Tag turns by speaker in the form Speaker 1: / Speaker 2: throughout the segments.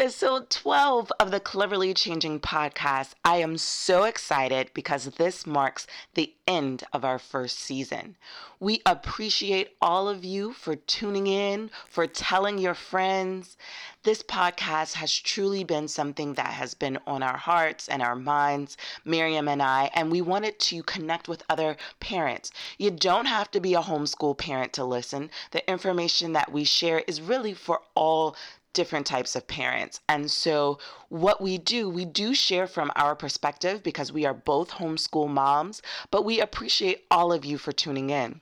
Speaker 1: episode 12 of the Cleverly Changing podcast. I am so excited because this marks the end of our first season. We appreciate all of you for tuning in, for telling your friends. This podcast has truly been something that has been on our hearts and our minds, Miriam and I, and we wanted to connect with other parents. You don't have to be a homeschool parent to listen. The information that we share is really for all different types of parents. And so, what we do, we do share from our perspective because we are both homeschool moms, but we appreciate all of you for tuning in.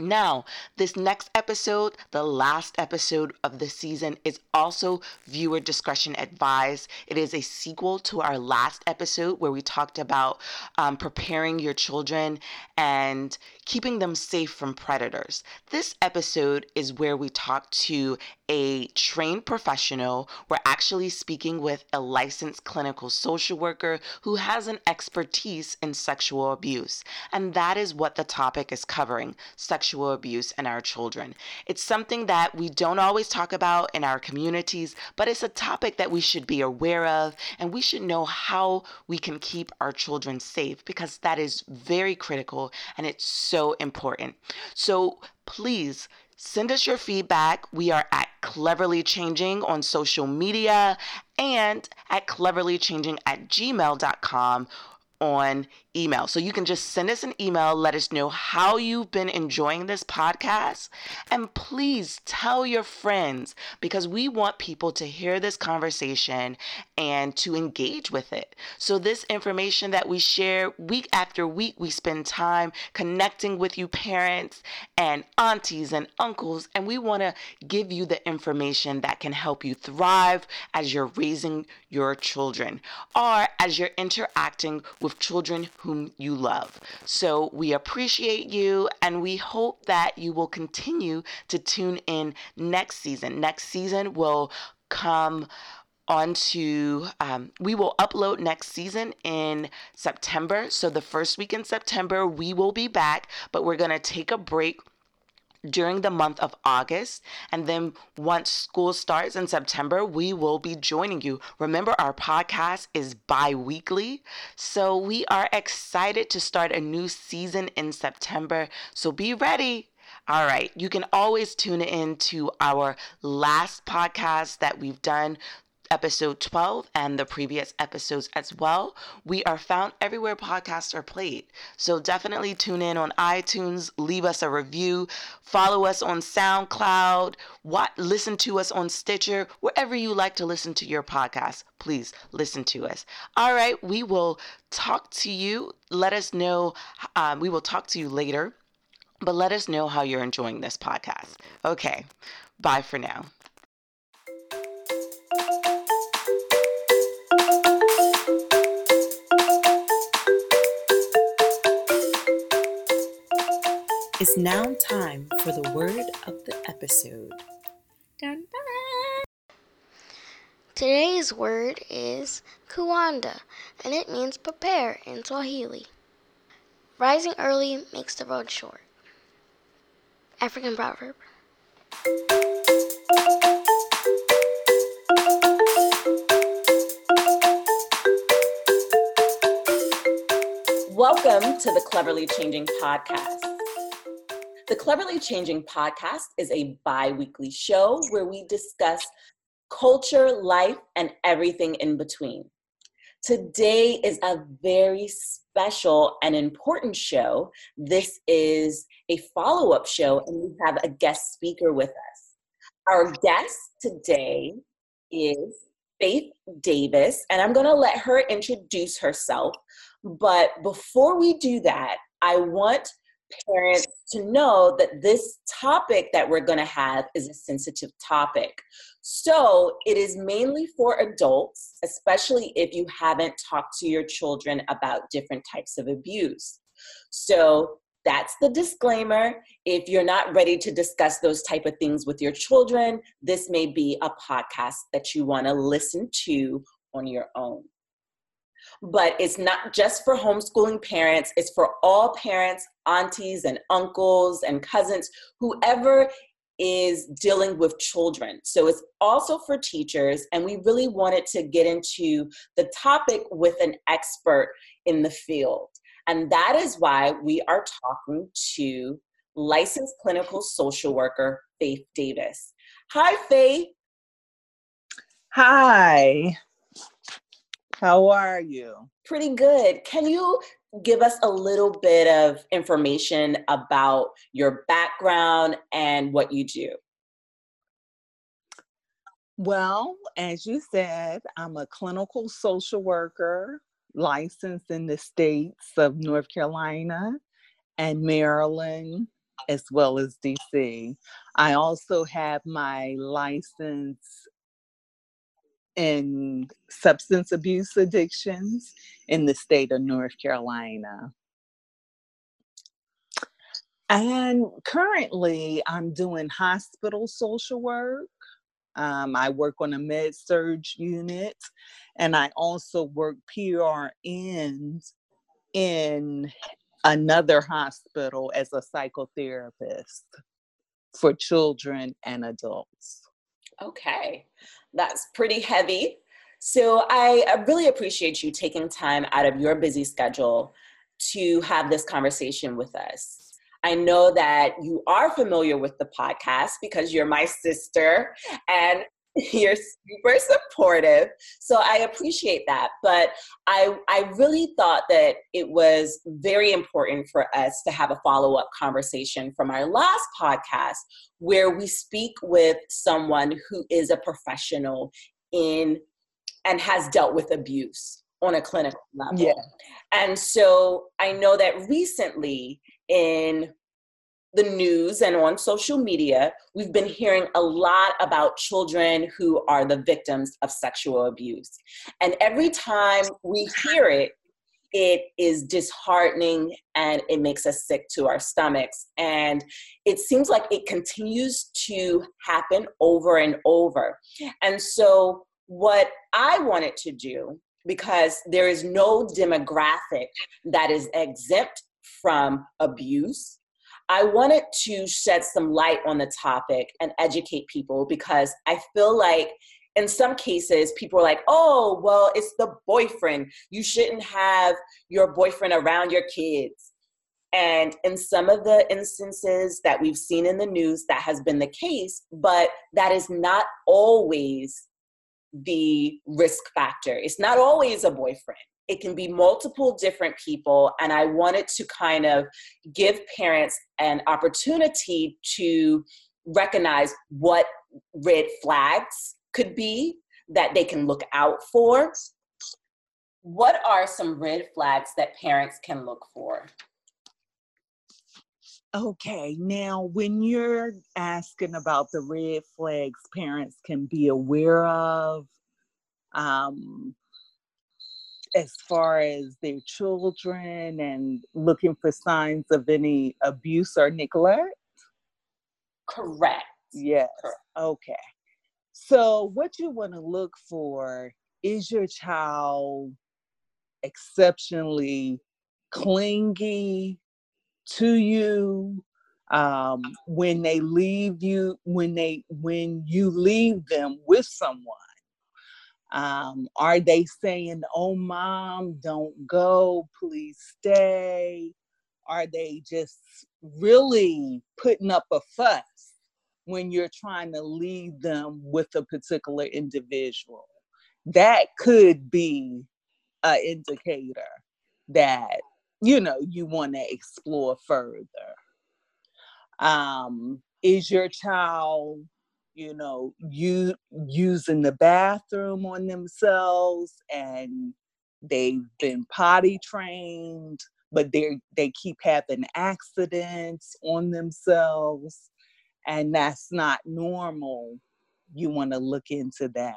Speaker 1: Now, this next episode, the last episode of the season, is also viewer discretion advised. It is a sequel to our last episode where we talked about um, preparing your children and keeping them safe from predators. This episode is where we talk to a trained professional. We're actually speaking with a licensed clinical social worker who has an expertise in sexual abuse. And that is what the topic is covering sexual abuse in our children. It's something that we don't always talk about in our communities, but it's a topic that we should be aware of and we should know how we can keep our children safe because that is very critical and it's so important. So please Send us your feedback. We are at Cleverly Changing on social media and at cleverlychanging at gmail.com on email. So you can just send us an email, let us know how you've been enjoying this podcast, and please tell your friends because we want people to hear this conversation and to engage with it. So, this information that we share week after week, we spend time connecting with you, parents and aunties and uncles, and we want to give you the information that can help you thrive as you're raising your children or as you're interacting with children whom you love. So we appreciate you and we hope that you will continue to tune in next season. Next season will come onto um, we will upload next season in september so the first week in september we will be back but we're going to take a break during the month of August. And then once school starts in September, we will be joining you. Remember, our podcast is bi weekly. So we are excited to start a new season in September. So be ready. All right, you can always tune in to our last podcast that we've done episode 12 and the previous episodes as well. We are found everywhere podcasts are played. So definitely tune in on iTunes, leave us a review, follow us on SoundCloud, what listen to us on Stitcher, wherever you like to listen to your podcast. Please listen to us. All right, we will talk to you. Let us know. Um, we will talk to you later, but let us know how you're enjoying this podcast. Okay, bye for now. It's now time for the word of the episode. Dun, dun.
Speaker 2: Today's word is kuandaa, and it means prepare in Swahili. Rising early makes the road short. African proverb.
Speaker 1: Welcome to the Cleverly Changing Podcast. The Cleverly Changing podcast is a bi weekly show where we discuss culture, life, and everything in between. Today is a very special and important show. This is a follow up show, and we have a guest speaker with us. Our guest today is Faith Davis, and I'm going to let her introduce herself. But before we do that, I want parents to know that this topic that we're going to have is a sensitive topic. So it is mainly for adults, especially if you haven't talked to your children about different types of abuse. So that's the disclaimer. If you're not ready to discuss those type of things with your children, this may be a podcast that you want to listen to on your own but it's not just for homeschooling parents, it's for all parents, aunties, and uncles and cousins, whoever
Speaker 3: is dealing with children. So it's also for teachers. And we really wanted to get into the topic with an expert in the field. And that is why we are talking to licensed clinical social worker Faith Davis. Hi, Faith.
Speaker 4: Hi. How are you?
Speaker 3: Pretty good. Can you give us a little bit of information about your background and what you do?
Speaker 4: Well, as you said, I'm a clinical social worker licensed in the states of North Carolina and Maryland, as well as DC. I also have my license in substance abuse addictions in the state of North Carolina. And currently, I'm doing hospital social work. Um, I work on a med surg unit, and I also work PRNs in another hospital as a psychotherapist for children and adults.
Speaker 3: Okay, that's pretty heavy. So I really appreciate you taking time out of your busy schedule to have this conversation with us. I know that you are familiar with the podcast because you're my sister and you're super supportive so i appreciate that but i i really thought that it was very important for us to have a follow-up conversation from our last podcast where we speak with someone who is a professional in and has dealt with abuse on a clinical level
Speaker 4: yeah.
Speaker 3: and so i know that recently in the news and on social media, we've been hearing a lot about children who are the victims of sexual abuse. And every time we hear it, it is disheartening and it makes us sick to our stomachs. And it seems like it continues to happen over and over. And so, what I wanted to do, because there is no demographic that is exempt from abuse I wanted to shed some light on the topic and educate people because I feel like in some cases people are like, oh, well, it's the boyfriend. You shouldn't have your boyfriend around your kids. And in some of the instances that we've seen in the news, that has been the case, but that is not always the risk factor. It's not always a boyfriend it can be multiple different people and i wanted to kind of give parents an opportunity to recognize what red flags could be that they can look out for. What are some red flags that parents can look for?
Speaker 4: Okay, now when you're asking about the red flags parents can be aware of, um, as far as their children and looking for signs of any abuse or neglect?
Speaker 3: Correct.
Speaker 4: Yes. Correct. Okay. So, what you want to look for is your child exceptionally clingy to you um, when they leave you when they when you leave them with someone um, are they saying, oh, mom, don't go, please stay? Are they just really putting up a fuss when you're trying to lead them with a particular individual? That could be an indicator that, you know, you want to explore further. Um, is your child you know, you using the bathroom on themselves and they've been potty trained, but they they keep having accidents on themselves, and that's not normal. You want to look into that.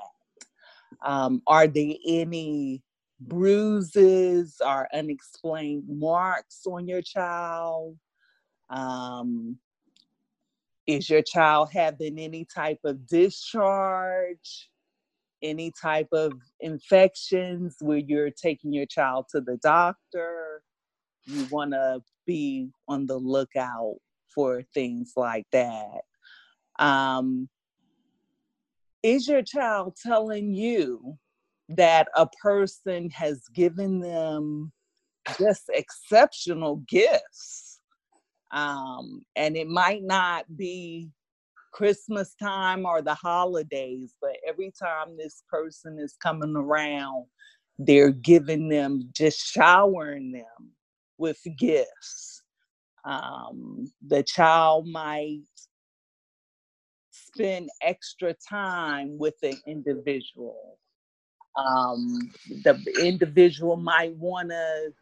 Speaker 4: Um, are there any bruises or unexplained marks on your child? Um, is your child having any type of discharge? Any type of infections where you're taking your child to the doctor? You want to be on the lookout for things like that. Um, is your child telling you that a person has given them just exceptional gifts? Um, and it might not be Christmas time or the holidays, but every time this person is coming around, they're giving them, just showering them with gifts. Um, the child might spend extra time with the individual. Um, the individual might want to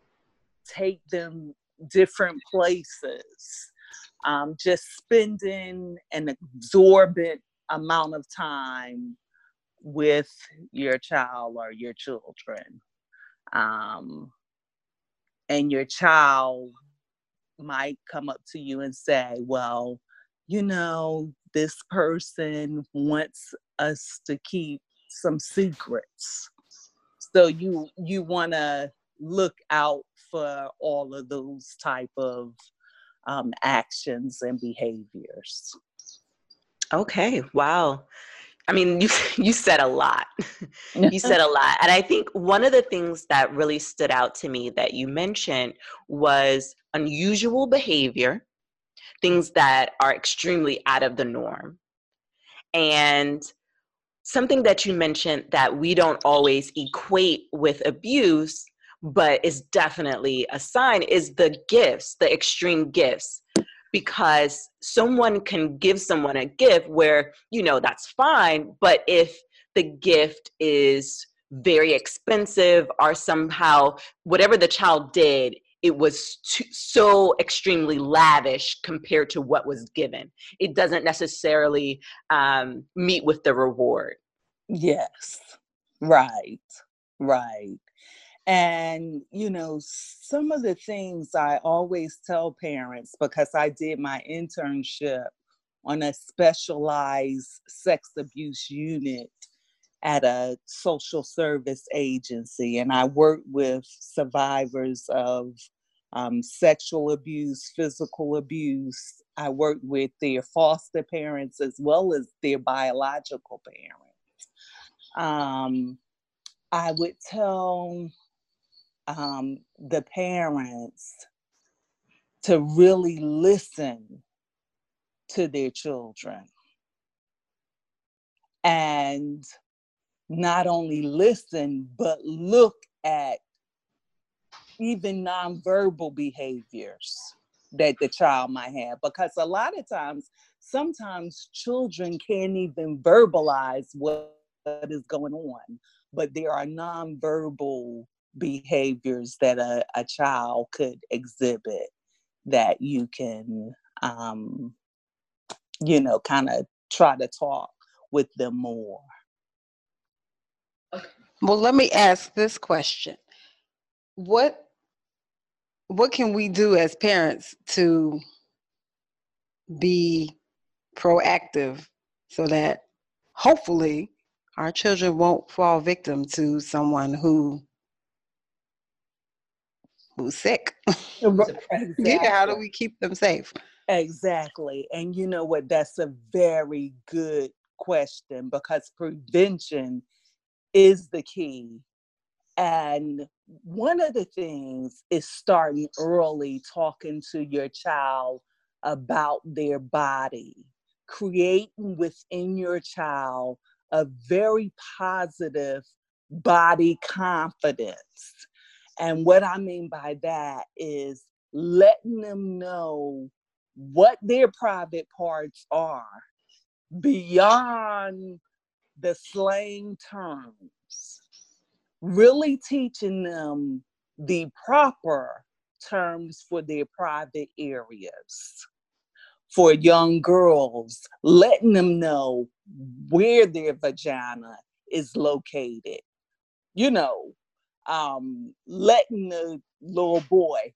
Speaker 4: take them different places. Um, just spending an absorbent amount of time with your child or your children. Um, and your child might come up to you and say, Well, you know, this person wants us to keep some secrets. So you you want to look out for all of those type of um, actions and behaviors.
Speaker 3: Okay, wow. I mean, you you said a lot. you said a lot. And I think one of the things that really stood out to me that you mentioned was unusual behavior, things that are extremely out of the norm. And something that you mentioned that we don't always equate with abuse, but is definitely a sign is the gifts, the extreme gifts. Because someone can give someone a gift where you know that's fine but if the gift is very expensive or somehow whatever the child did it was too, so extremely lavish compared to what was given. It doesn't necessarily um, meet with the reward.
Speaker 4: Yes. Right. Right and, you know, some of the things I always tell parents because I did my internship on a specialized sex abuse unit at a social service agency, and I worked with survivors of um, sexual abuse, physical abuse. I worked with their foster parents as well as their biological parents. Um, I would tell um, the parents to really listen to their children and not only listen, but look at even nonverbal behaviors that the child might have. Because a lot of times, sometimes children can't even verbalize what is going on, but there are nonverbal behaviors that a, a child could exhibit that you can um, you know kind of try to talk with them more.
Speaker 5: Well let me ask this question. What what can we do as parents to be proactive so that hopefully our children won't fall victim to someone who who's sick. exactly. Yeah, how do we keep them safe?
Speaker 4: Exactly. And you know what? That's a very good question because prevention is the key. And one of the things is starting early, talking to your child about their body, creating within your child a very positive body confidence and what I mean by that is letting them know what their private parts are beyond the slang terms. Really teaching them the proper terms for their private areas. For young girls, letting them know where their vagina is located. You know, um, letting the little boy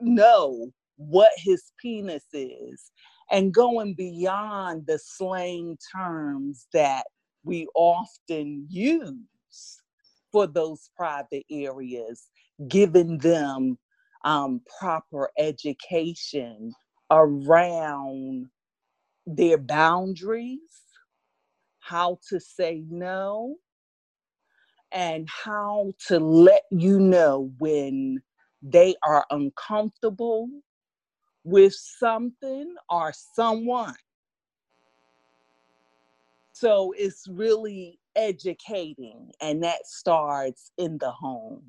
Speaker 4: know what his penis is and going beyond the slang terms that we often use for those private areas, giving them um, proper education around their boundaries, how to say no, and how to let you know when they are uncomfortable with something or someone. So it's really educating, and that starts in the home.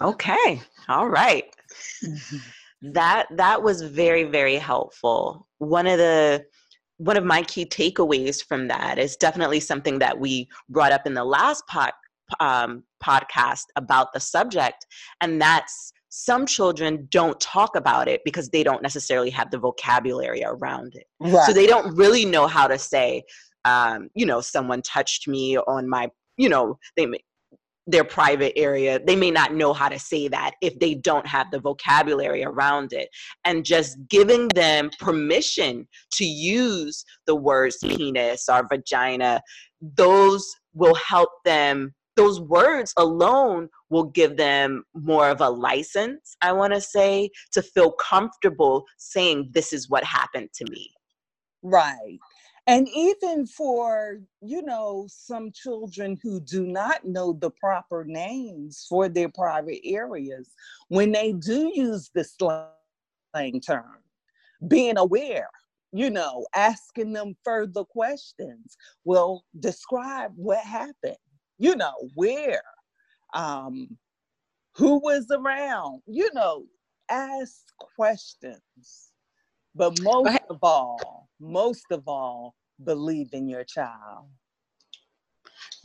Speaker 3: Okay. All right. Mm-hmm. that that was very very helpful. One of the one of my key takeaways from that is definitely something that we brought up in the last pod, um, podcast about the subject, and that's some children don't talk about it because they don't necessarily have the vocabulary around it. Right. So they don't really know how to say, um, you know, someone touched me on my, you know, they may, their private area. They may not know how to say that if they don't have the vocabulary around it. And just giving them permission to use the words penis or vagina, those will help them those words alone will give them more of a license, I want to say, to feel comfortable saying, This is what happened to me.
Speaker 4: Right. And even for, you know, some children who do not know the proper names for their private areas, when they do use the slang term, being aware, you know, asking them further questions. Well, describe what happened you know, where, um, who was around, you know, ask questions. But most of all, most of all, believe in your child.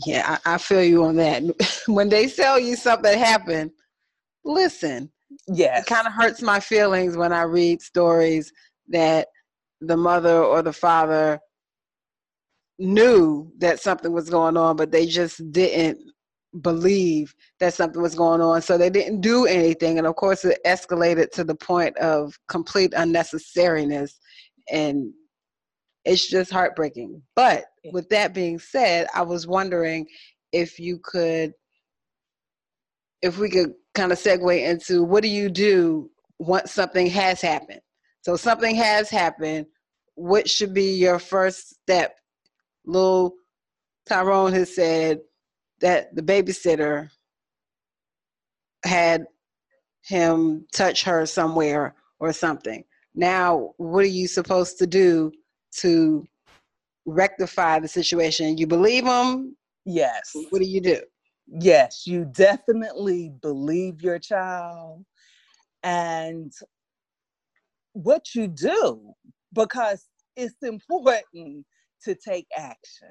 Speaker 5: Yeah, I, I feel you on that. when they tell you something happened, listen.
Speaker 4: Yes.
Speaker 5: It kind of hurts my feelings when I read stories that the mother or the father knew that something was going on, but they just didn't believe that something was going on. So they didn't do anything. And of course, it escalated to the point of complete unnecessariness. And it's just heartbreaking. But with that being said, I was wondering if you could, if we could kind of segue into what do you do once something has happened? So something has happened. What should be your first step little Tyrone has said that the babysitter had him touch her somewhere or something. Now, what are you supposed to do to rectify the situation? You believe them?
Speaker 4: Yes.
Speaker 5: What do you do?
Speaker 4: Yes, you definitely believe your child and what you do because it's important to take action.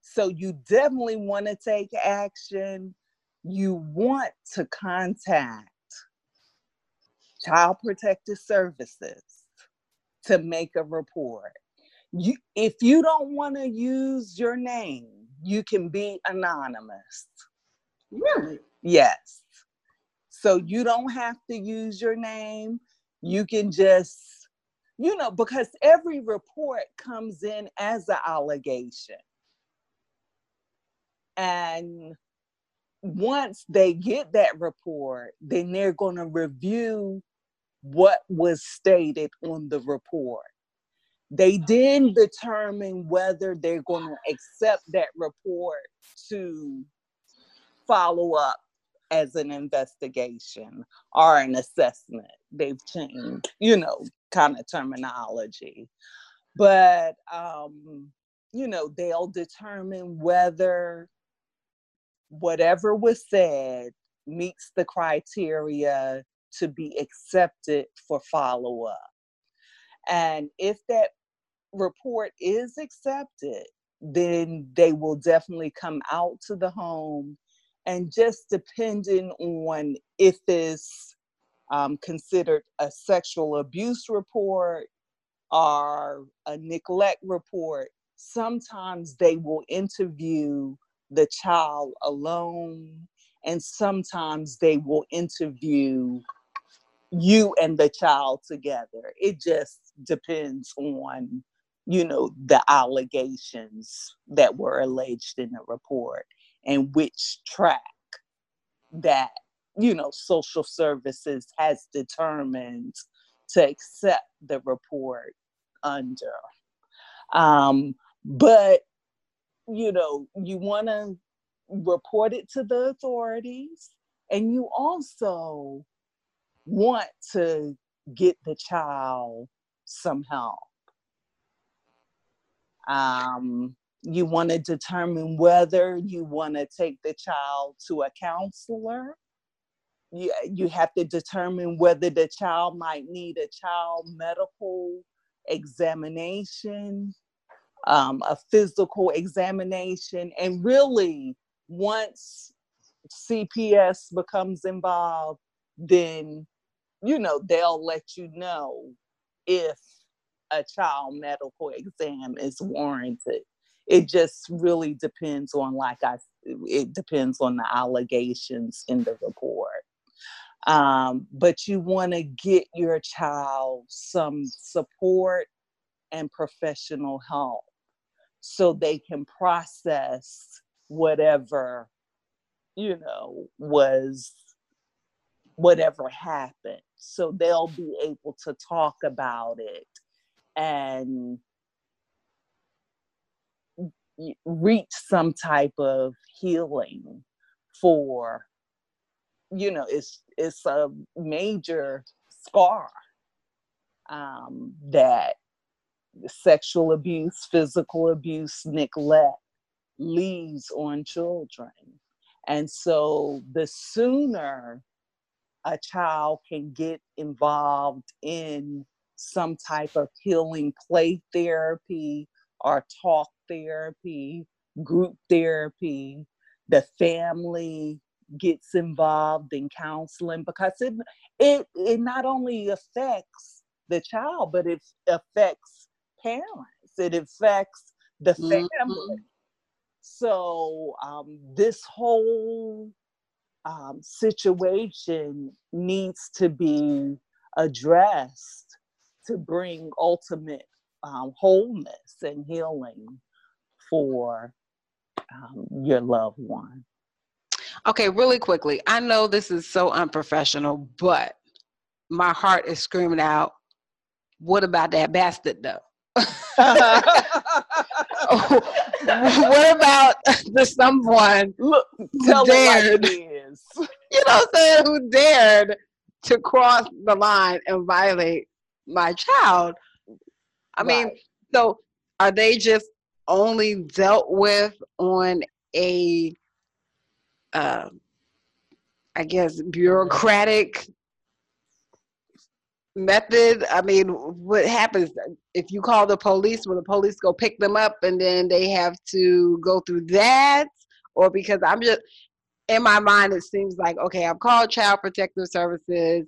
Speaker 4: So you definitely want to take action. You want to contact Child Protective Services to make a report. You, if you don't want to use your name, you can be anonymous.
Speaker 5: Really?
Speaker 4: Yes. So you don't have to use your name. You can just you know, because every report comes in as an allegation. And once they get that report, then they're going to review what was stated on the report. They then determine whether they're going to accept that report to follow up as an investigation or an assessment. They've changed, you know, kind of terminology. But, um, you know, they'll determine whether whatever was said meets the criteria to be accepted for follow up. And if that report is accepted, then they will definitely come out to the home. And just depending on if it's um, considered a sexual abuse report or a neglect report, sometimes they will interview the child alone, and sometimes they will interview you and the child together. It just depends on, you know, the allegations that were alleged in the report and which track that you know social services has determined to accept the report under. Um, but you know, you want to report it to the authorities, and you also want to get the child some help. Um, you want to determine whether you want to take the child to a counselor. You, you have to determine whether the child might need a child medical examination, um, a physical examination, and really, once CPS becomes involved, then you know they'll let you know if a child medical exam is warranted. It just really depends on, like I, it depends on the allegations in the report. Um, but you want to get your child some support and professional help so they can process whatever you know was whatever happened so they'll be able to talk about it and reach some type of healing for you know it's it's a major scar um, that sexual abuse physical abuse neglect leaves on children. And so the sooner a child can get involved in some type of healing play therapy or talk therapy, group therapy, the family gets involved in counseling because it it it not only affects the child but it affects parents. It affects the family. Mm-hmm. so um, this whole um, situation needs to be addressed to bring ultimate um, wholeness and healing for um, your loved one.
Speaker 5: Okay, really quickly. I know this is so unprofessional, but my heart is screaming out, what about that bastard though? what about the someone
Speaker 4: Look, who dared, like
Speaker 5: you know what I'm saying, who dared to cross the line and violate my child? I right. mean, so are they just only dealt with on a, uh, I guess, bureaucratic method? I mean, what happens if you call the police? Will the police go pick them up and then they have to go through that? Or because I'm just, in my mind, it seems like, okay, I've called Child Protective Services.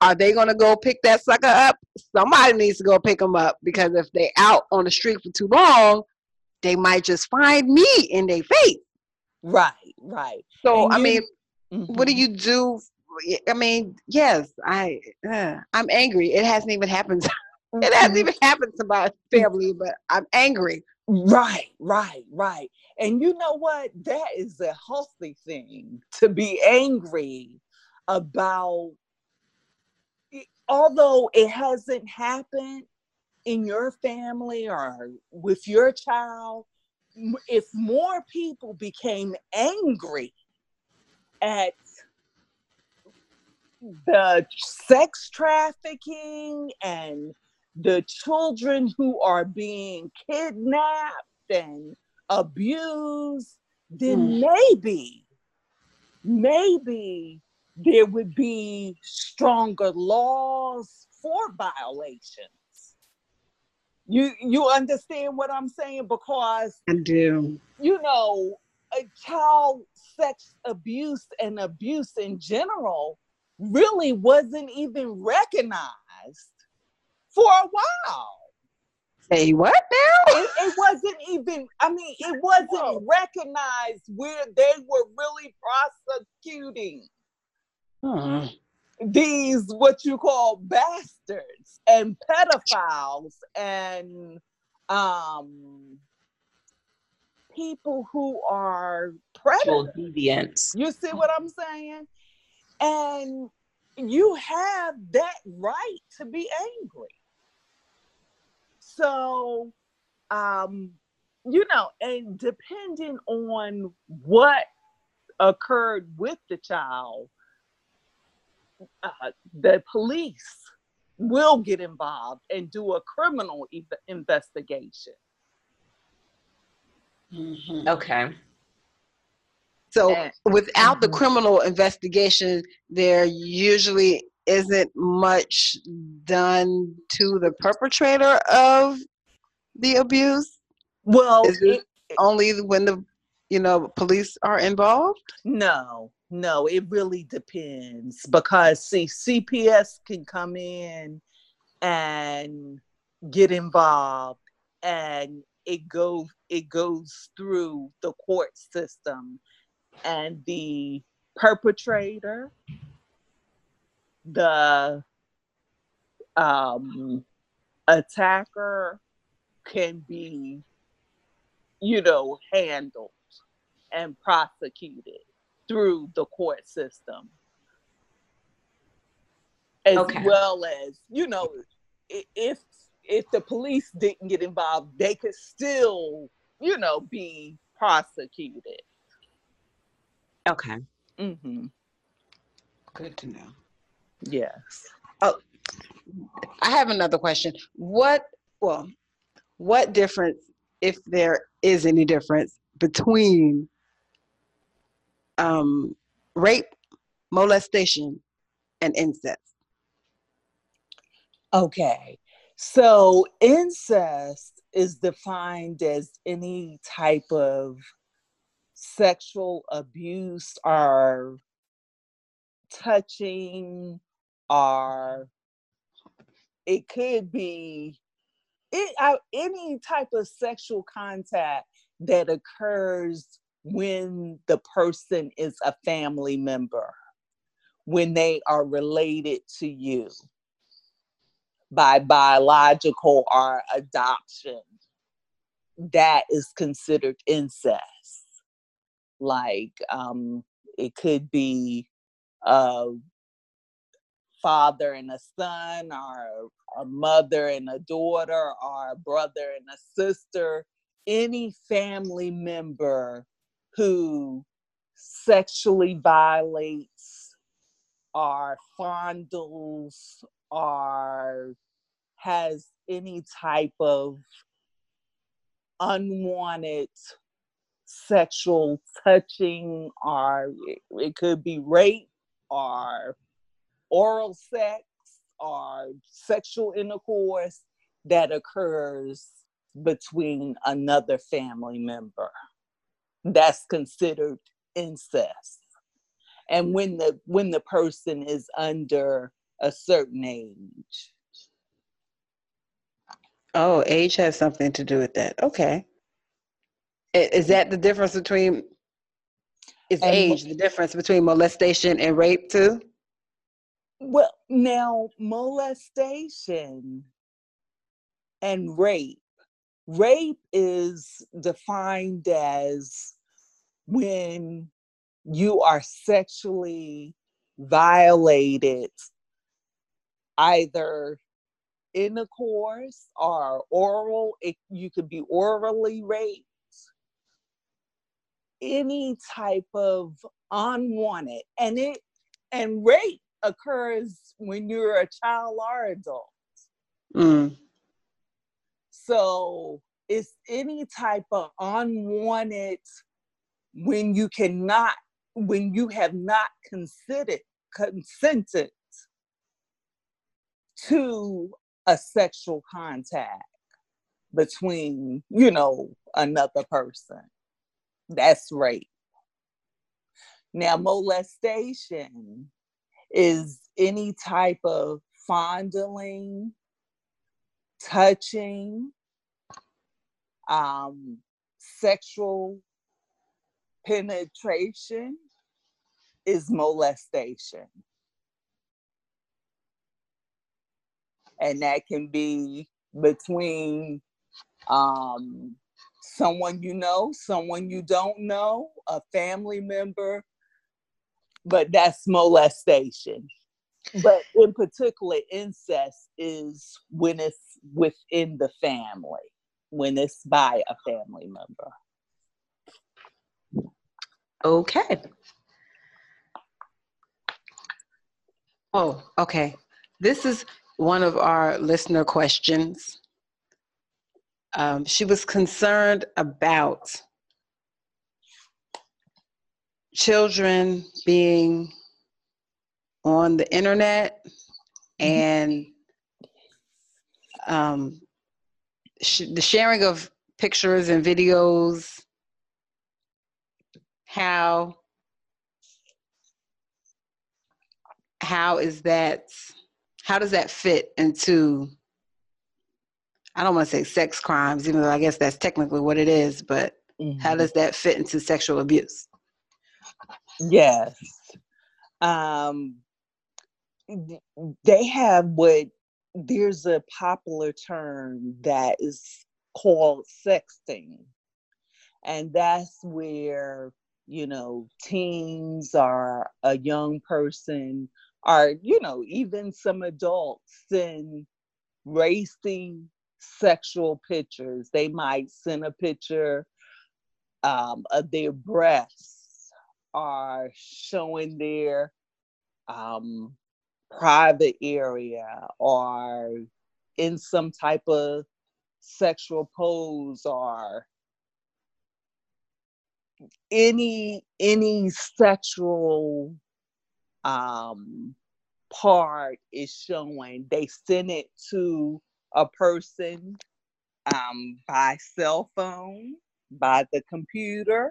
Speaker 5: Are they gonna go pick that sucker up? Somebody needs to go pick them up because if they out on the street for too long, they might just find me in their face.
Speaker 4: Right, right.
Speaker 5: So and I you, mean, mm-hmm. what do mm-hmm. you do? I mean, yes, I uh, I'm angry. It hasn't even happened. it hasn't mm-hmm. even happened to my family, but I'm angry.
Speaker 4: Right, right, right. And you know what? That is a healthy thing to be angry about although it hasn't happened in your family or with your child, if more people became angry at the sex trafficking and the children who are being kidnapped and abused, then mm. maybe, maybe there would be stronger laws for violations. You you understand what I'm saying? Because
Speaker 5: I do.
Speaker 4: You know, a child sex abuse and abuse in general really wasn't even recognized for a while.
Speaker 5: Say what now?
Speaker 4: It, it wasn't even, I mean, it wasn't Whoa. recognized where they were really prosecuting. Hmm these what you call bastards and pedophiles and um people who are predators.
Speaker 3: Deviants.
Speaker 4: You see what I'm saying? And you have that right to be angry. So, um, you know, and depending on what occurred with the child, uh, the police will get involved and do a criminal e- investigation.
Speaker 3: Mm-hmm. Okay.
Speaker 5: So and, without mm-hmm. the criminal investigation, there usually isn't much done to the perpetrator of the abuse.
Speaker 4: Well,
Speaker 5: is it, it only when the you know police are involved?
Speaker 4: No, no, it really depends because see, CPS can come in and get involved, and it goes it goes through the court system, and the perpetrator, the um, attacker can be, you know, handled and prosecuted through the court system. As okay. well as, you know, if if the police didn't get involved, they could still, you know, be prosecuted.
Speaker 3: Okay.
Speaker 4: Mm-hmm.
Speaker 5: Good to know.
Speaker 4: Yes.
Speaker 5: Oh, I have another question. What, well, what difference, if there is any difference, between um, rape, molestation, and incest?
Speaker 4: Okay. So incest is defined as any type of sexual abuse or touching or it could be it, uh, any type of sexual contact that occurs when the person is a family member, when they are related to you by biological or adoption, that is considered incest. Like um, it could be a father and a son, or a mother and a daughter, or a brother and a sister. Any family member who sexually violates or fondles or has any type of unwanted sexual touching or it, could be rape or oral sex or sexual intercourse that occurs between another family member. That's considered incest. And when the when the person is under a certain age.
Speaker 5: Oh age has something to do with that. Okay. Is that the difference between is and, age the difference between molestation and rape too
Speaker 4: well now molestation and rape. Rape is defined as when you are sexually violated either in the course or oral it, you could be orally raped. Any type of unwanted and it and rape occurs when you're a child or adult
Speaker 5: mm.
Speaker 4: So it's any type of unwanted when you cannot, when you have not considered, consented to a sexual contact between, you know, another person. That's rape. Now, molestation is any type of fondling, touching, um, sexual penetration is molestation. And that can be between um, someone you know, someone you don't know, a family member, but that's molestation. but in particular, incest is when it's within the family, when it's by a family member.
Speaker 3: Okay.
Speaker 5: Oh, okay. This is one of our listener questions. Um, she was concerned about children being on the internet and um, sh- the sharing of pictures and videos, how how is that how does that fit into I don't want to say sex crimes, even though I guess that's technically what it is, but mm-hmm. how does that fit into sexual abuse?
Speaker 4: Yes. Um, they have what there's a popular term that is called sexting. And that's where, you know, teens or a young person or, you know, even some adults send racing sexual pictures. They might send a picture um, of their breasts or showing their um, private area or in some type of sexual pose or any any sexual um part is showing. They send it to a person um by cell phone by the computer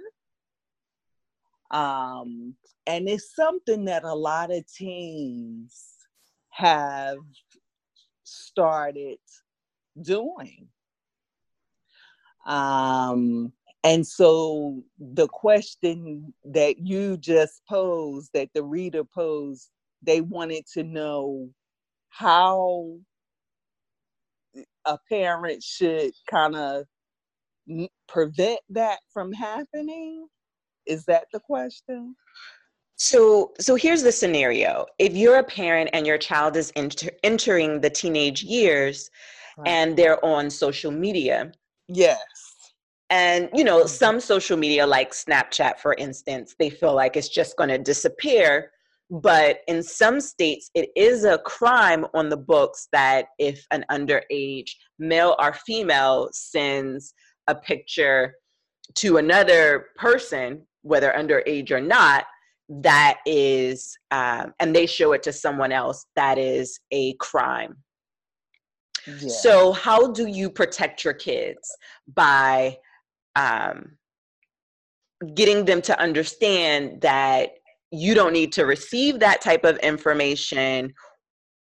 Speaker 4: um, and it's something that a lot of teens have started doing. Um, and so the question that you just posed, that the reader posed, they wanted to know how a parent should kind of prevent that from happening. Is that the question?
Speaker 3: So, so here's the scenario. If you're a parent and your child is enter- entering the teenage years right. and they're on social media.
Speaker 4: Yes.
Speaker 3: And, you know, mm-hmm. some social media, like Snapchat, for instance, they feel like it's just going to disappear. But in some states, it is a crime on the books that if an underage male or female sends a picture to another person whether underage or not, that is, um, and they show it to someone else, that is a crime. Yeah. So, how do you protect your kids by um, getting them to understand that you don't need to receive that type of information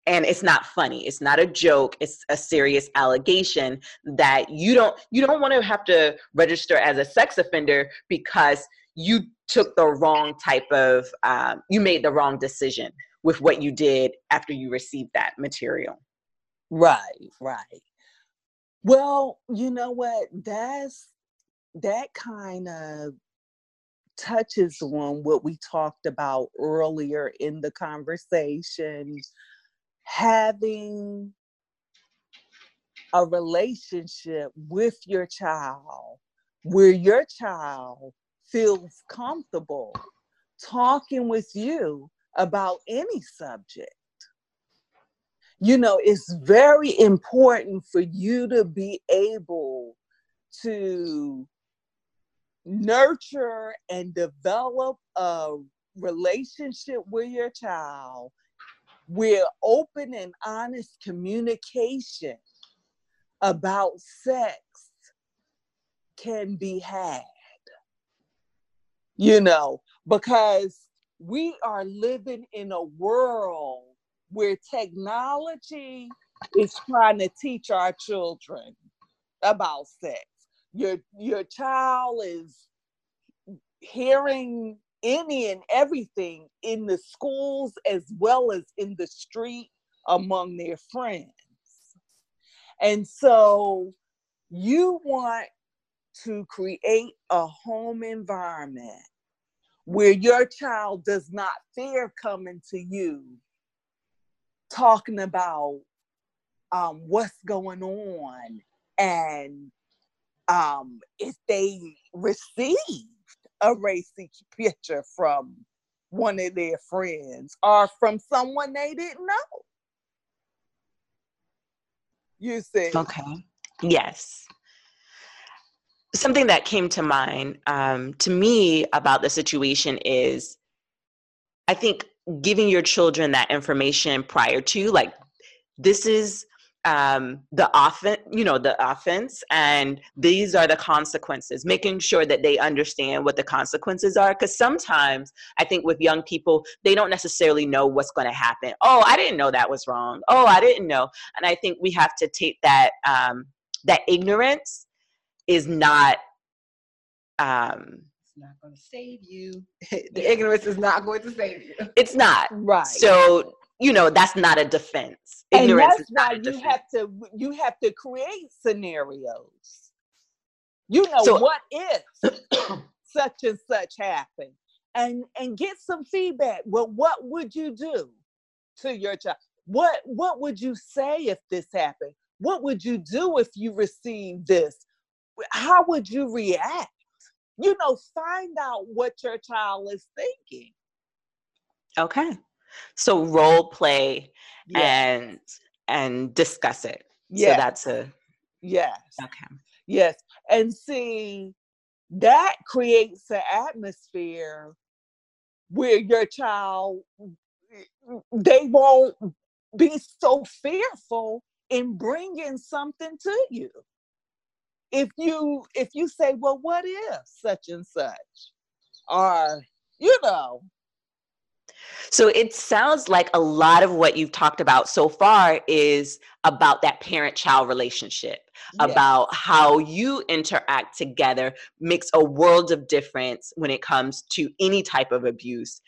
Speaker 3: and it's not funny it's not a joke it's a serious allegation that you don't you don't want to have to register as a sex offender because you took the wrong type of um, you made the wrong decision with what you did after you received that material.
Speaker 4: Right right. Well you know what? That's that kind of touches on what we talked about earlier in the conversation. Having a relationship with your child where your child feels comfortable talking with you about any subject. You know, it's very important for you to be able to nurture and develop a relationship with your child where open and honest communication about sex can be had you know, because we are living in a world where technology is trying to teach our children about sex. Your your child is hearing any and everything in the schools as well as in the street among their friends. And so you want to create a home environment where your child does not fear coming to you talking about um, what's going on and um, if they received a racy picture from one of their friends or from someone they didn't know. You see.
Speaker 3: Okay. Yes. Something that came to mind um, to me about the situation is I think giving your children that information prior to, like, this is um, the offense, you know, the offense, and these are the consequences. Making sure that they understand what the consequences are, because sometimes I think with young people, they don't necessarily know what's going to happen. Oh, I didn't know that was wrong. Oh, I didn't know, and I think we have to take that um, that ignorance is not. Um,
Speaker 5: it's not going to save you. the ignorance is not going to save you.
Speaker 3: It's not
Speaker 4: right.
Speaker 3: So you know that's not a defense ignorance
Speaker 4: and that's why you defense. have to you have to create scenarios you know so, what if such and such happened and and get some feedback well what would you do to your child what what would you say if this happened what would you do if you received this how would you react you know find out what your child is thinking
Speaker 3: okay so role play yes. and and discuss it. Yeah. So that's a
Speaker 4: yes.
Speaker 3: Okay.
Speaker 4: Yes. And see, that creates an atmosphere where your child they won't be so fearful in bringing something to you if you if you say well what if such and such or you know
Speaker 3: so it sounds like a lot of what you've talked about so far is about that parent child relationship, yes. about how you interact together makes a world of difference when it comes to any type of abuse.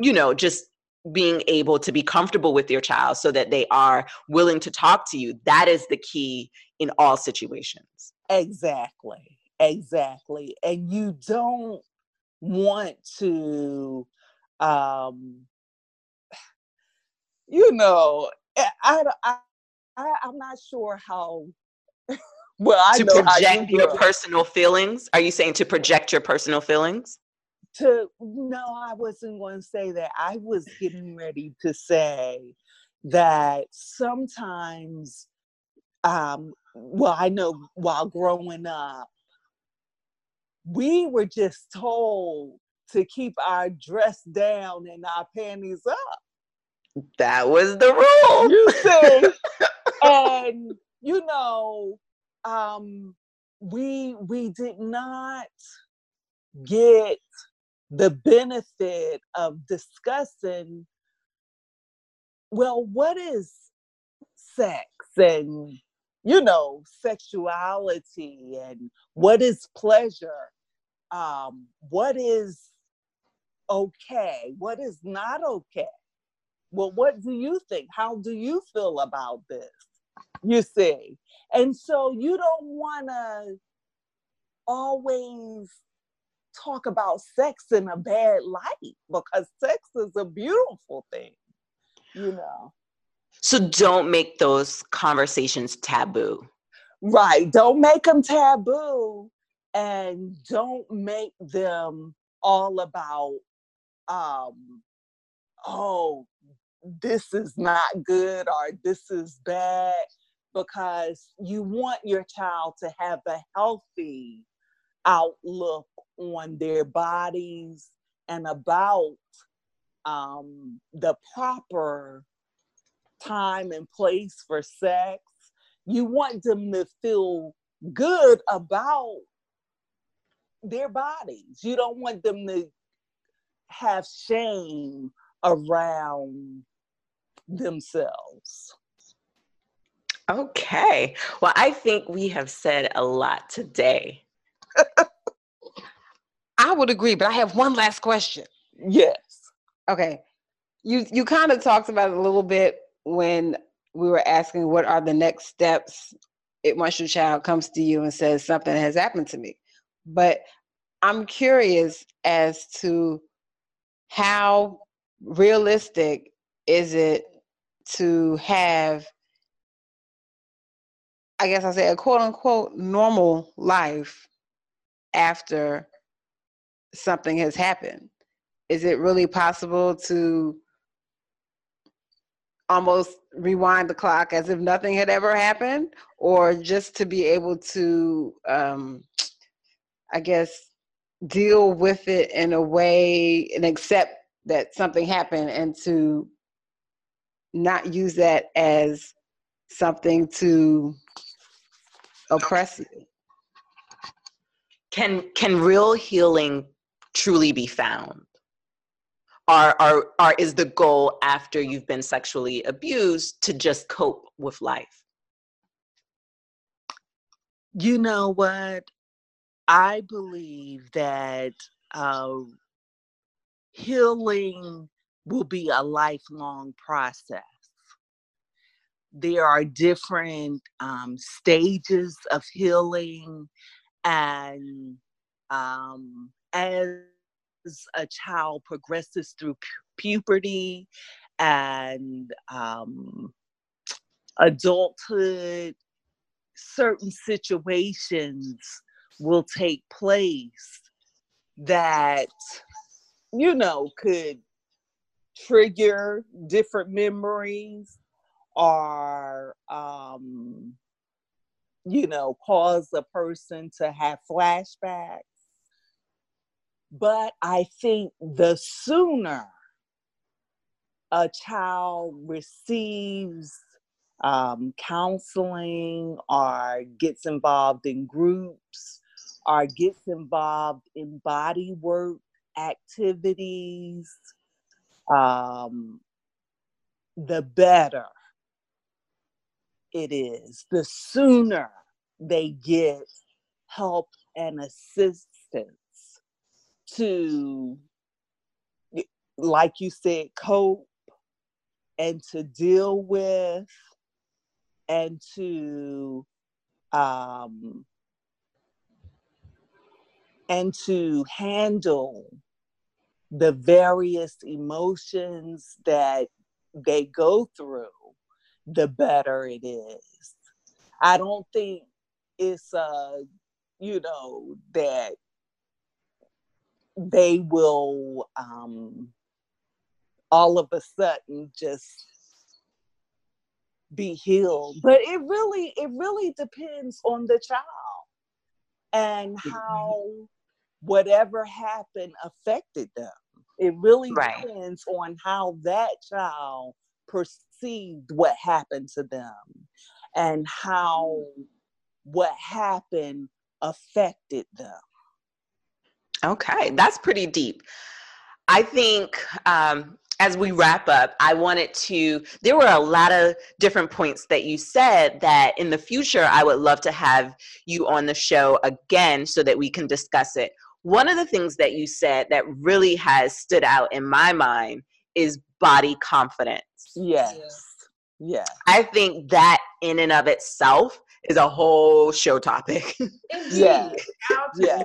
Speaker 3: You know, just being able to be comfortable with your child so that they are willing to talk to you. That is the key in all situations.
Speaker 4: Exactly. Exactly. And you don't want to um, you know, eh, I, I, I, I'm not sure how.
Speaker 3: well, I to project you your personal feelings. Are you saying to project your personal feelings?
Speaker 4: To no, I wasn't going to say that. I was getting ready to say that sometimes, um, well, I know while growing up, we were just told to keep our dress down and our panties up.
Speaker 3: That was the rule.
Speaker 4: You see? and you know, um, we we did not get the benefit of discussing well what is sex and you know sexuality and what is pleasure um, what is okay? What is not okay? Well, what do you think? How do you feel about this? You see. And so you don't want to always talk about sex in a bad light because sex is a beautiful thing, you know.
Speaker 3: So don't make those conversations taboo.
Speaker 4: Right. Don't make them taboo and don't make them all about um, oh, this is not good or this is bad, because you want your child to have a healthy outlook on their bodies and about um, the proper time and place for sex. You want them to feel good about their bodies. You don't want them to have shame around themselves.
Speaker 3: Okay. Well, I think we have said a lot today.
Speaker 5: I would agree, but I have one last question.
Speaker 4: Yes.
Speaker 5: Okay. You you kind of talked about it a little bit when we were asking what are the next steps it, once your child comes to you and says something has happened to me. But I'm curious as to how realistic is it to have I guess I say a quote unquote normal life after something has happened? Is it really possible to almost rewind the clock as if nothing had ever happened, or just to be able to, um, I guess, deal with it in a way and accept that something happened and to not use that as something to oppress you.
Speaker 3: Can can real healing truly be found? Are, are, are, is the goal after you've been sexually abused to just cope with life?
Speaker 4: You know what? I believe that uh, healing will be a lifelong process. There are different um, stages of healing, and um, as a child progresses through pu- puberty and um, adulthood, certain situations will take place that, you know, could trigger different memories or, um, you know, cause a person to have flashbacks but I think the sooner a child receives um, counseling or gets involved in groups or gets involved in body work activities, um, the better it is. The sooner they get help and assistance to, like you said, cope and to deal with and to um, and to handle the various emotions that they go through, the better it is. I don't think it's uh you know that they will um, all of a sudden just be healed but it really it really depends on the child and mm-hmm. how whatever happened affected them it really right. depends on how that child perceived what happened to them and how what happened affected them
Speaker 3: Okay, that's pretty deep. I think um, as we wrap up, I wanted to, there were a lot of different points that you said that in the future, I would love to have you on the show again so that we can discuss it. One of the things that you said that really has stood out in my mind is body confidence.
Speaker 4: Yes. Yeah.
Speaker 3: I think that in and of itself is a whole show topic.
Speaker 4: yeah. yeah.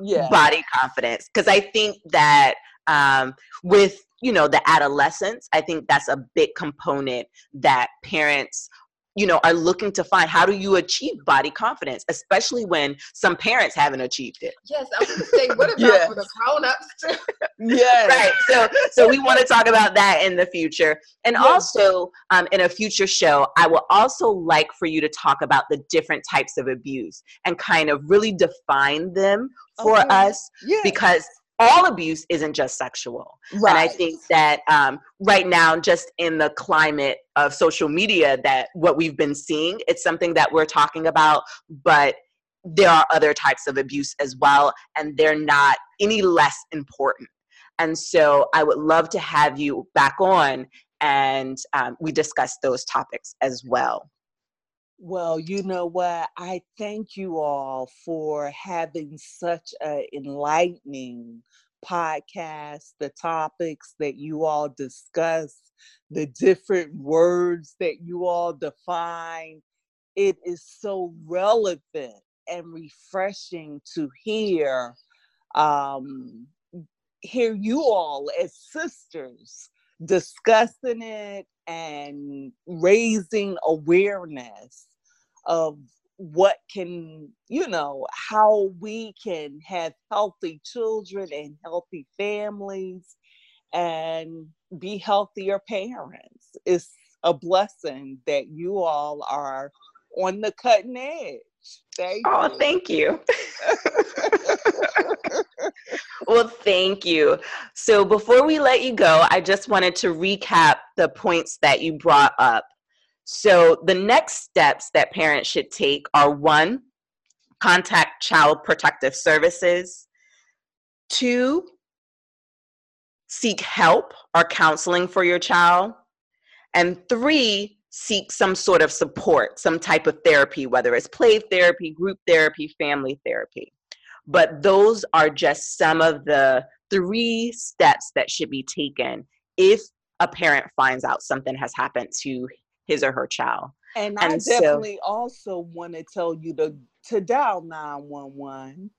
Speaker 3: yeah. Body confidence. Because I think that um, with you know the adolescence, I think that's a big component that parents you know are looking to find how do you achieve body confidence especially when some parents haven't achieved it
Speaker 6: yes i was going to say what about yes. for the grown-ups too
Speaker 3: yeah right so so we want to talk about that in the future and yes. also um, in a future show i will also like for you to talk about the different types of abuse and kind of really define them for okay. us yes. because all abuse isn't just sexual. Right. And I think that um, right now, just in the climate of social media, that what we've been seeing, it's something that we're talking about, but there are other types of abuse as well, and they're not any less important. And so I would love to have you back on and um, we discuss those topics as well.
Speaker 4: Well, you know what? I thank you all for having such an enlightening podcast, the topics that you all discuss, the different words that you all define. It is so relevant and refreshing to hear um, hear you all as sisters discussing it and raising awareness of what can, you know, how we can have healthy children and healthy families and be healthier parents. It's a blessing that you all are on the cutting edge. Thank
Speaker 3: oh,
Speaker 4: you.
Speaker 3: thank you. well, thank you. So, before we let you go, I just wanted to recap the points that you brought up. So, the next steps that parents should take are one, contact Child Protective Services, two, seek help or counseling for your child, and three, seek some sort of support, some type of therapy, whether it's play therapy, group therapy, family therapy. But those are just some of the three steps that should be taken if a parent finds out something has happened to his or her child.
Speaker 4: And, and I so, definitely also want to tell you to to dial 911.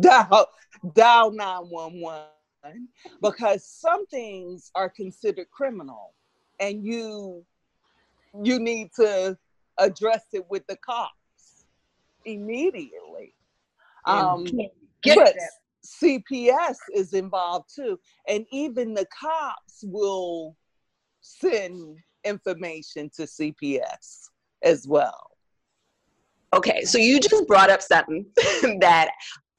Speaker 4: Dial dial 911 because some things are considered criminal and you you need to address it with the cops immediately. Um, but that. CPS is involved too, and even the cops will send information to CPS as well.
Speaker 3: Okay, so you just brought up something that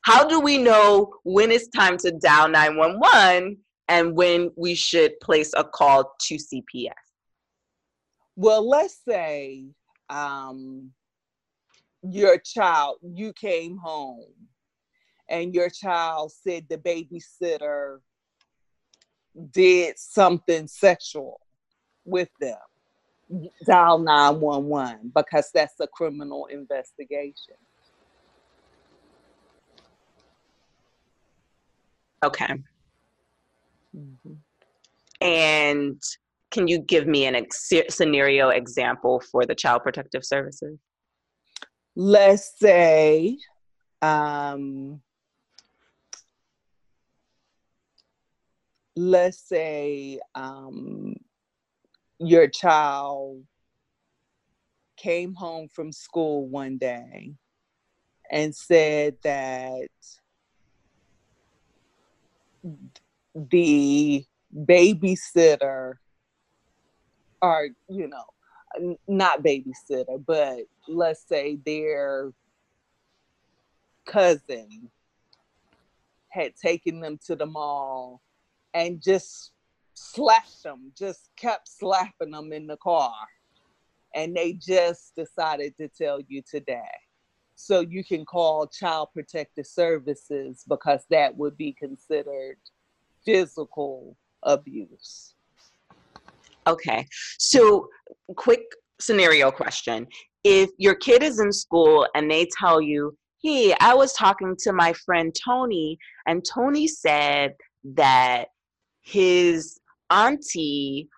Speaker 3: how do we know when it's time to dial 911 and when we should place a call to CPS?
Speaker 4: Well, let's say um, your child, you came home and your child said the babysitter did something sexual with them. Dial 911 because that's a criminal investigation.
Speaker 3: Okay. Mm-hmm. And can you give me an ex- scenario example for the Child Protective Services?
Speaker 4: Let's say um, let's say um, your child came home from school one day and said that the babysitter or you know not babysitter but let's say their cousin had taken them to the mall and just slashed them just kept slapping them in the car and they just decided to tell you today so you can call child protective services because that would be considered physical abuse.
Speaker 3: Okay. So, quick scenario question. If your kid is in school and they tell you, hey, I was talking to my friend Tony, and Tony said that his auntie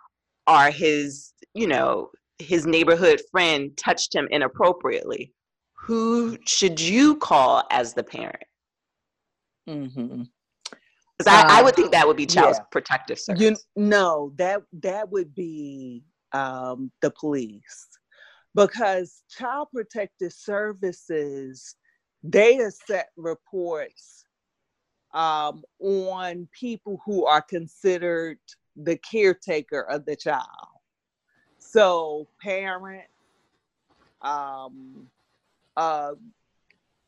Speaker 3: or his, you know, his neighborhood friend touched him inappropriately who should you call as the parent?
Speaker 4: Mm-hmm.
Speaker 3: Because I, I, would think that would be child yeah. protective service. You
Speaker 4: no, that that would be um, the police, because child protective services they set reports um, on people who are considered the caretaker of the child. So parent, um, uh,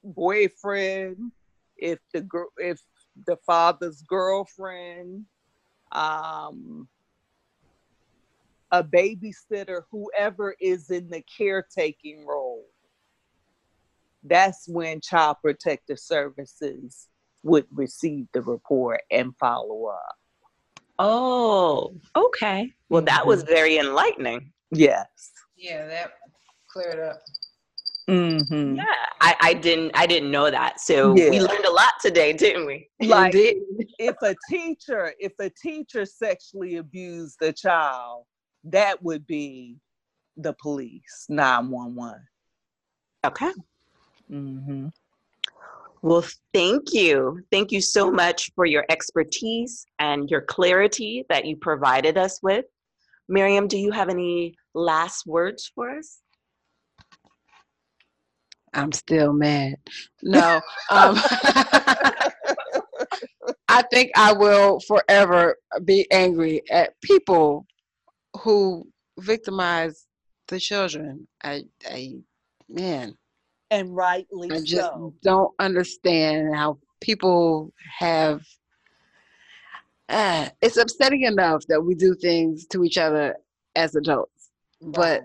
Speaker 4: boyfriend, if the girl, if the father's girlfriend, um, a babysitter, whoever is in the caretaking role. That's when Child Protective Services would receive the report and follow up.
Speaker 3: Oh, okay. Well, that was mm-hmm. very enlightening.
Speaker 4: Yes.
Speaker 6: Yeah, that cleared up.
Speaker 4: Mm-hmm.
Speaker 3: Yeah, I, I didn't I didn't know that. So yeah. we learned a lot today, didn't we?
Speaker 4: Like if a teacher if a teacher sexually abused a child, that would be the police, 911.
Speaker 3: Okay.
Speaker 4: Mm-hmm.
Speaker 3: Well, thank you. Thank you so much for your expertise and your clarity that you provided us with. Miriam, do you have any last words for us?
Speaker 5: I'm still mad. No. Um, I think I will forever be angry at people who victimize the children. I, I, man,
Speaker 4: and rightly
Speaker 5: I just
Speaker 4: so.
Speaker 5: don't understand how people have. Uh, it's upsetting enough that we do things to each other as adults, but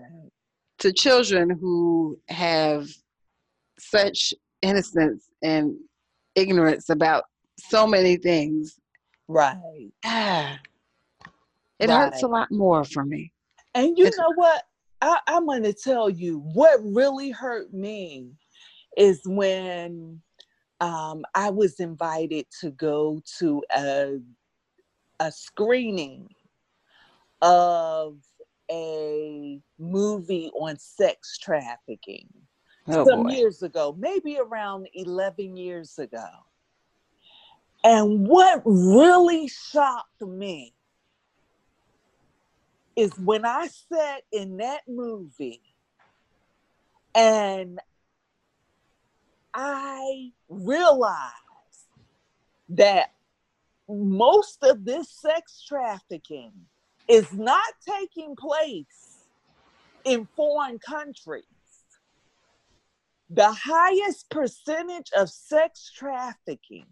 Speaker 5: to children who have such innocence and ignorance about so many things,
Speaker 4: right.
Speaker 5: ah, it hurts a lot more for me.
Speaker 4: And you
Speaker 5: It's-
Speaker 4: know what? I, I'm going to tell you what really hurt me is when um, I was invited to go to a, a screening of a movie on sex trafficking
Speaker 5: Oh
Speaker 4: some
Speaker 5: boy.
Speaker 4: years ago, maybe around 11 years ago. And what really shocked me is when I sat in that movie and I realized that most of this sex trafficking is not taking place in foreign countries. The highest percentage of sex trafficking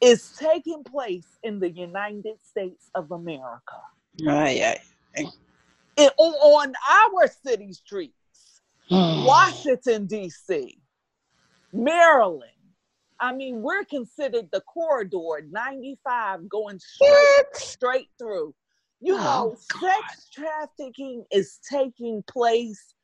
Speaker 4: is taking place in the United States of America.
Speaker 5: Ah,
Speaker 4: It, on, on our city streets, hmm. Washington, D.C., Maryland. I mean, we're considered the corridor 95 going straight,
Speaker 5: What?
Speaker 4: straight through. You
Speaker 5: Oh,
Speaker 4: know,
Speaker 5: God.
Speaker 4: sex trafficking is taking place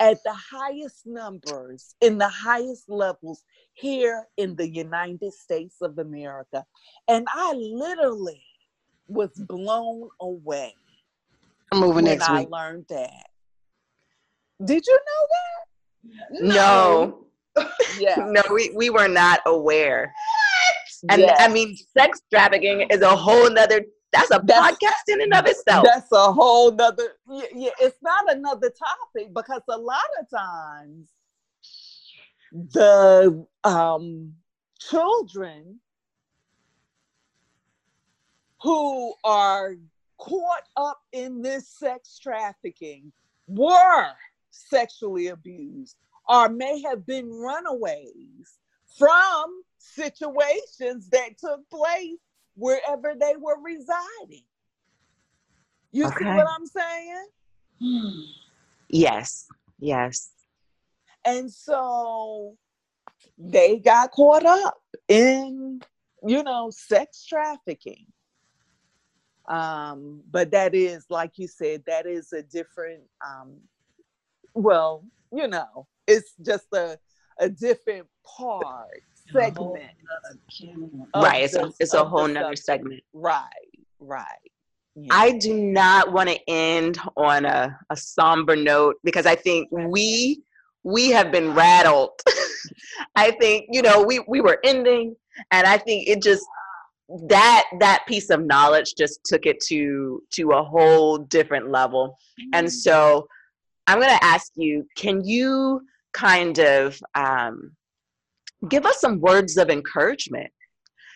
Speaker 4: at the highest numbers, in the highest levels here in the United States of America. And I literally was blown away
Speaker 5: I'm next
Speaker 4: I
Speaker 5: week.
Speaker 4: learned that. Did you know that?
Speaker 3: No,
Speaker 4: Yeah.
Speaker 3: no, we, we were not aware. What? And
Speaker 4: yeah.
Speaker 3: I mean, sex trafficking is a whole nother, that's a
Speaker 4: That's-
Speaker 3: podcast in and of itself.
Speaker 4: That's a whole nother. Yeah, yeah, it's not another topic because a lot of times the um, children who are caught up in this sex trafficking were sexually abused or may have been runaways from situations that took place wherever they were residing. You see what I'm saying?
Speaker 3: Yes, yes.
Speaker 4: And so they got caught up in, you know, sex trafficking. Um, but that is, like you said, that is a different, um, well, you know, it's just a, a different part, segment.
Speaker 3: right. It's a, it's a whole nother segment.
Speaker 4: Right, right. Yeah.
Speaker 3: I do not want to end on a, a somber note because I think we we have been rattled. I think you know we we were ending, and I think it just that that piece of knowledge just took it to to a whole different level. And so I'm going to ask you: Can you kind of um, give us some words of encouragement?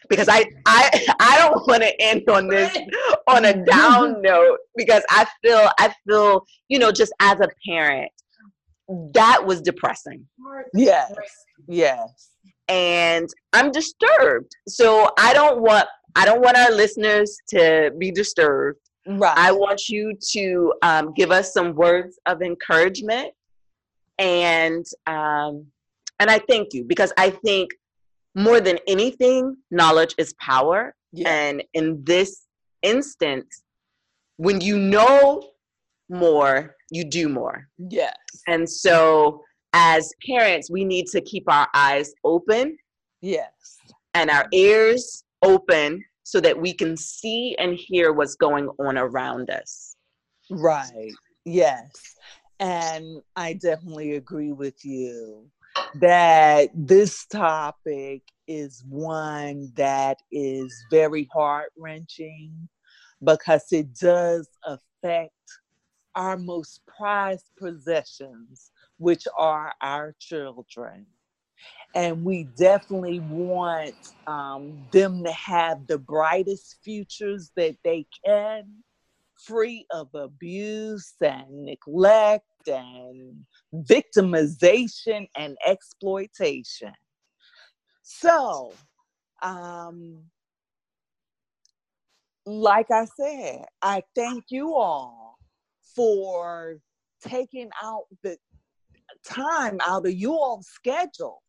Speaker 3: Because I I I don't want to end on this on a down note because I feel I feel you know just as a parent that was depressing
Speaker 4: yes, yes.
Speaker 3: And I'm disturbed. So I don't want I don't want our listeners to be disturbed.
Speaker 4: Right.
Speaker 3: I want you to um, give us some words of encouragement, and um, and I thank you because I think more than anything, knowledge is power,
Speaker 4: yeah.
Speaker 3: and in this instance, when you know more, you do more.
Speaker 4: yes.
Speaker 3: And so, as parents, we need to keep our eyes open
Speaker 4: Yes.
Speaker 3: and our ears open so that we can see and hear what's going on around us.
Speaker 4: Right. Yes. And I definitely agree with you. that this topic is one that is very heart wrenching because it does affect our most prized possessions, which are our children. And we definitely want um, them to have the brightest futures that they can, free of abuse and neglect and victimization and exploitation. So, um, like I said, I thank you all for taking out the time out of you all's schedule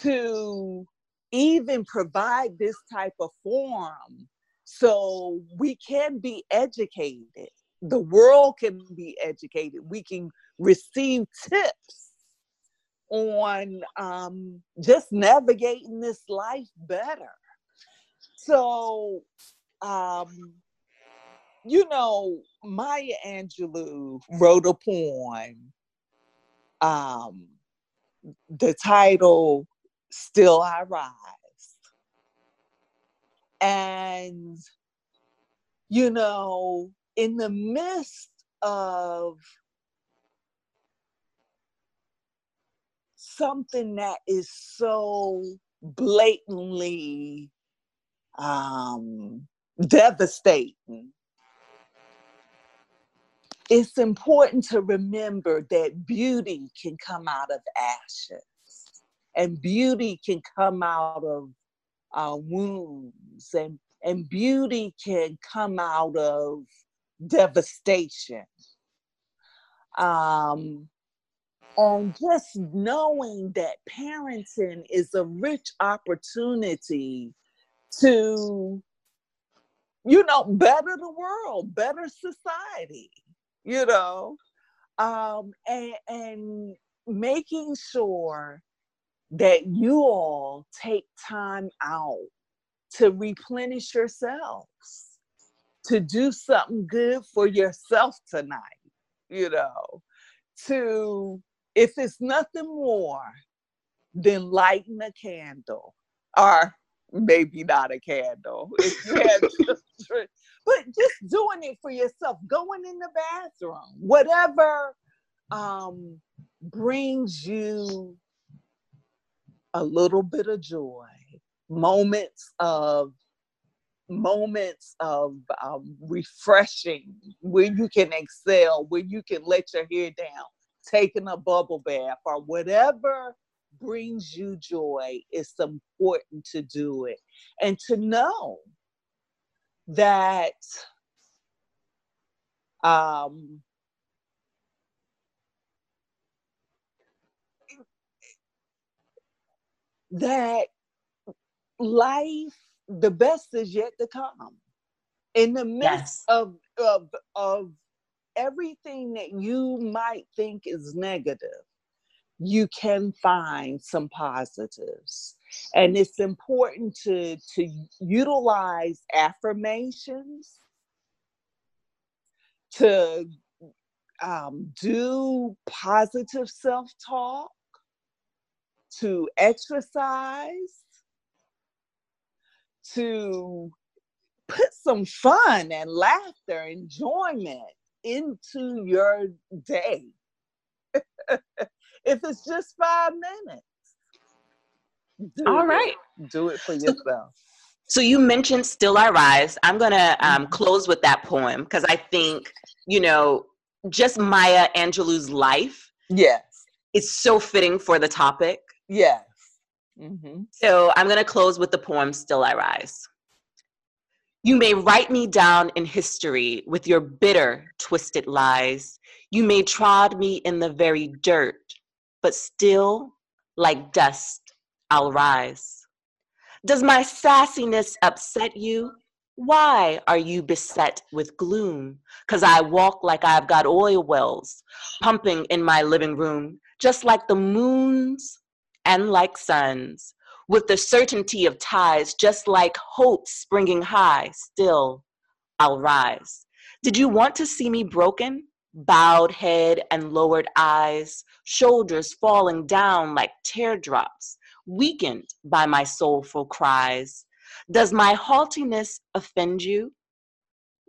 Speaker 4: to even provide this type of forum so we can be educated. The world can be educated. We can receive tips on um, just navigating this life better. So um, you know maya angelou wrote a poem um, the title still i rise. And you know in the midst of something that is so blatantly um, devastating, it's important to remember that beauty can come out of ashes and beauty can come out of uh, wounds and, and beauty can come out of devastation. Um, and just knowing that parenting is a rich opportunity to, you know, better the world, better society, you know, um, and, and making sure that you all take time out to replenish yourselves to do something good for yourself tonight, you know, to, if it's nothing more than lighting a candle, or maybe not a candle, if you have children, but just doing it for yourself, going in the bathroom, whatever um, brings you a little bit of joy, moments of moments of um, refreshing where you can excel, where you can let your hair down, taking a bubble bath, or whatever brings you joy, it's important to do it. And to know that um, that life the best is yet to come. In the midst yes. of, of, of everything that you might think is negative, you can find some positives. And it's important to, to utilize affirmations, to um, do positive self talk, to exercise, to put some fun and laughter, enjoyment into your day. if it's just five minutes.
Speaker 3: Do All it. right,
Speaker 4: Do it for yourself.
Speaker 3: So you mentioned Still I Rise. I'm going to um, mm-hmm. close with that poem because I think, you know, just Maya Angelou's life.
Speaker 4: Yes.
Speaker 3: Is so fitting for the topic.
Speaker 4: Yes. Mm-hmm.
Speaker 3: So I'm going to close with the poem Still I Rise. You may write me down in history with your bitter, twisted lies. You may trod me in the very dirt, but still, like dust, I'll rise. Does my sassiness upset you? Why are you beset with gloom? Cause I walk like I've got oil wells pumping in my living room, just like the moons and like suns, with the certainty of ties, just like hope springing high, still I'll rise. Did you want to see me broken? bowed head and lowered eyes, shoulders falling down like teardrops, weakened by my soulful cries. Does my haughtiness offend you?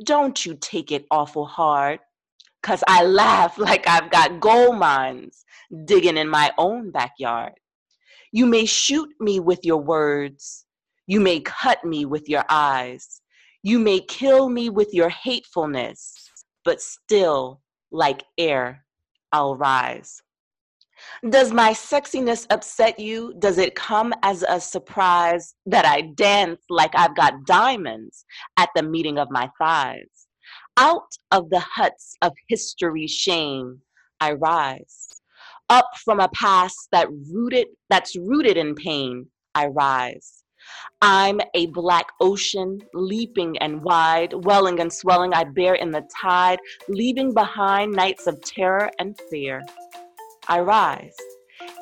Speaker 3: Don't you take it awful hard, 'cause I laugh like I've got gold mines digging in my own backyard. You may shoot me with your words, you may cut me with your eyes, you may kill me with your hatefulness, but still, like air, I'll rise. Does my sexiness upset you? Does it come as a surprise that I dance like I've got diamonds at the meeting of my thighs? Out of the huts of history's shame, I rise. Up from a past that rooted that's rooted in pain, I rise. I'm a black ocean, leaping and wide, welling and swelling, I bear in the tide, leaving behind nights of terror and fear. I rise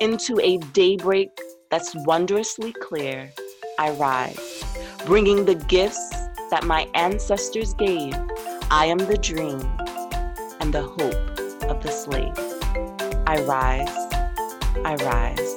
Speaker 3: into a daybreak that's wondrously clear. I rise, bringing the gifts that my ancestors gave. I am the dream and the hope of the slave. I rise, I rise.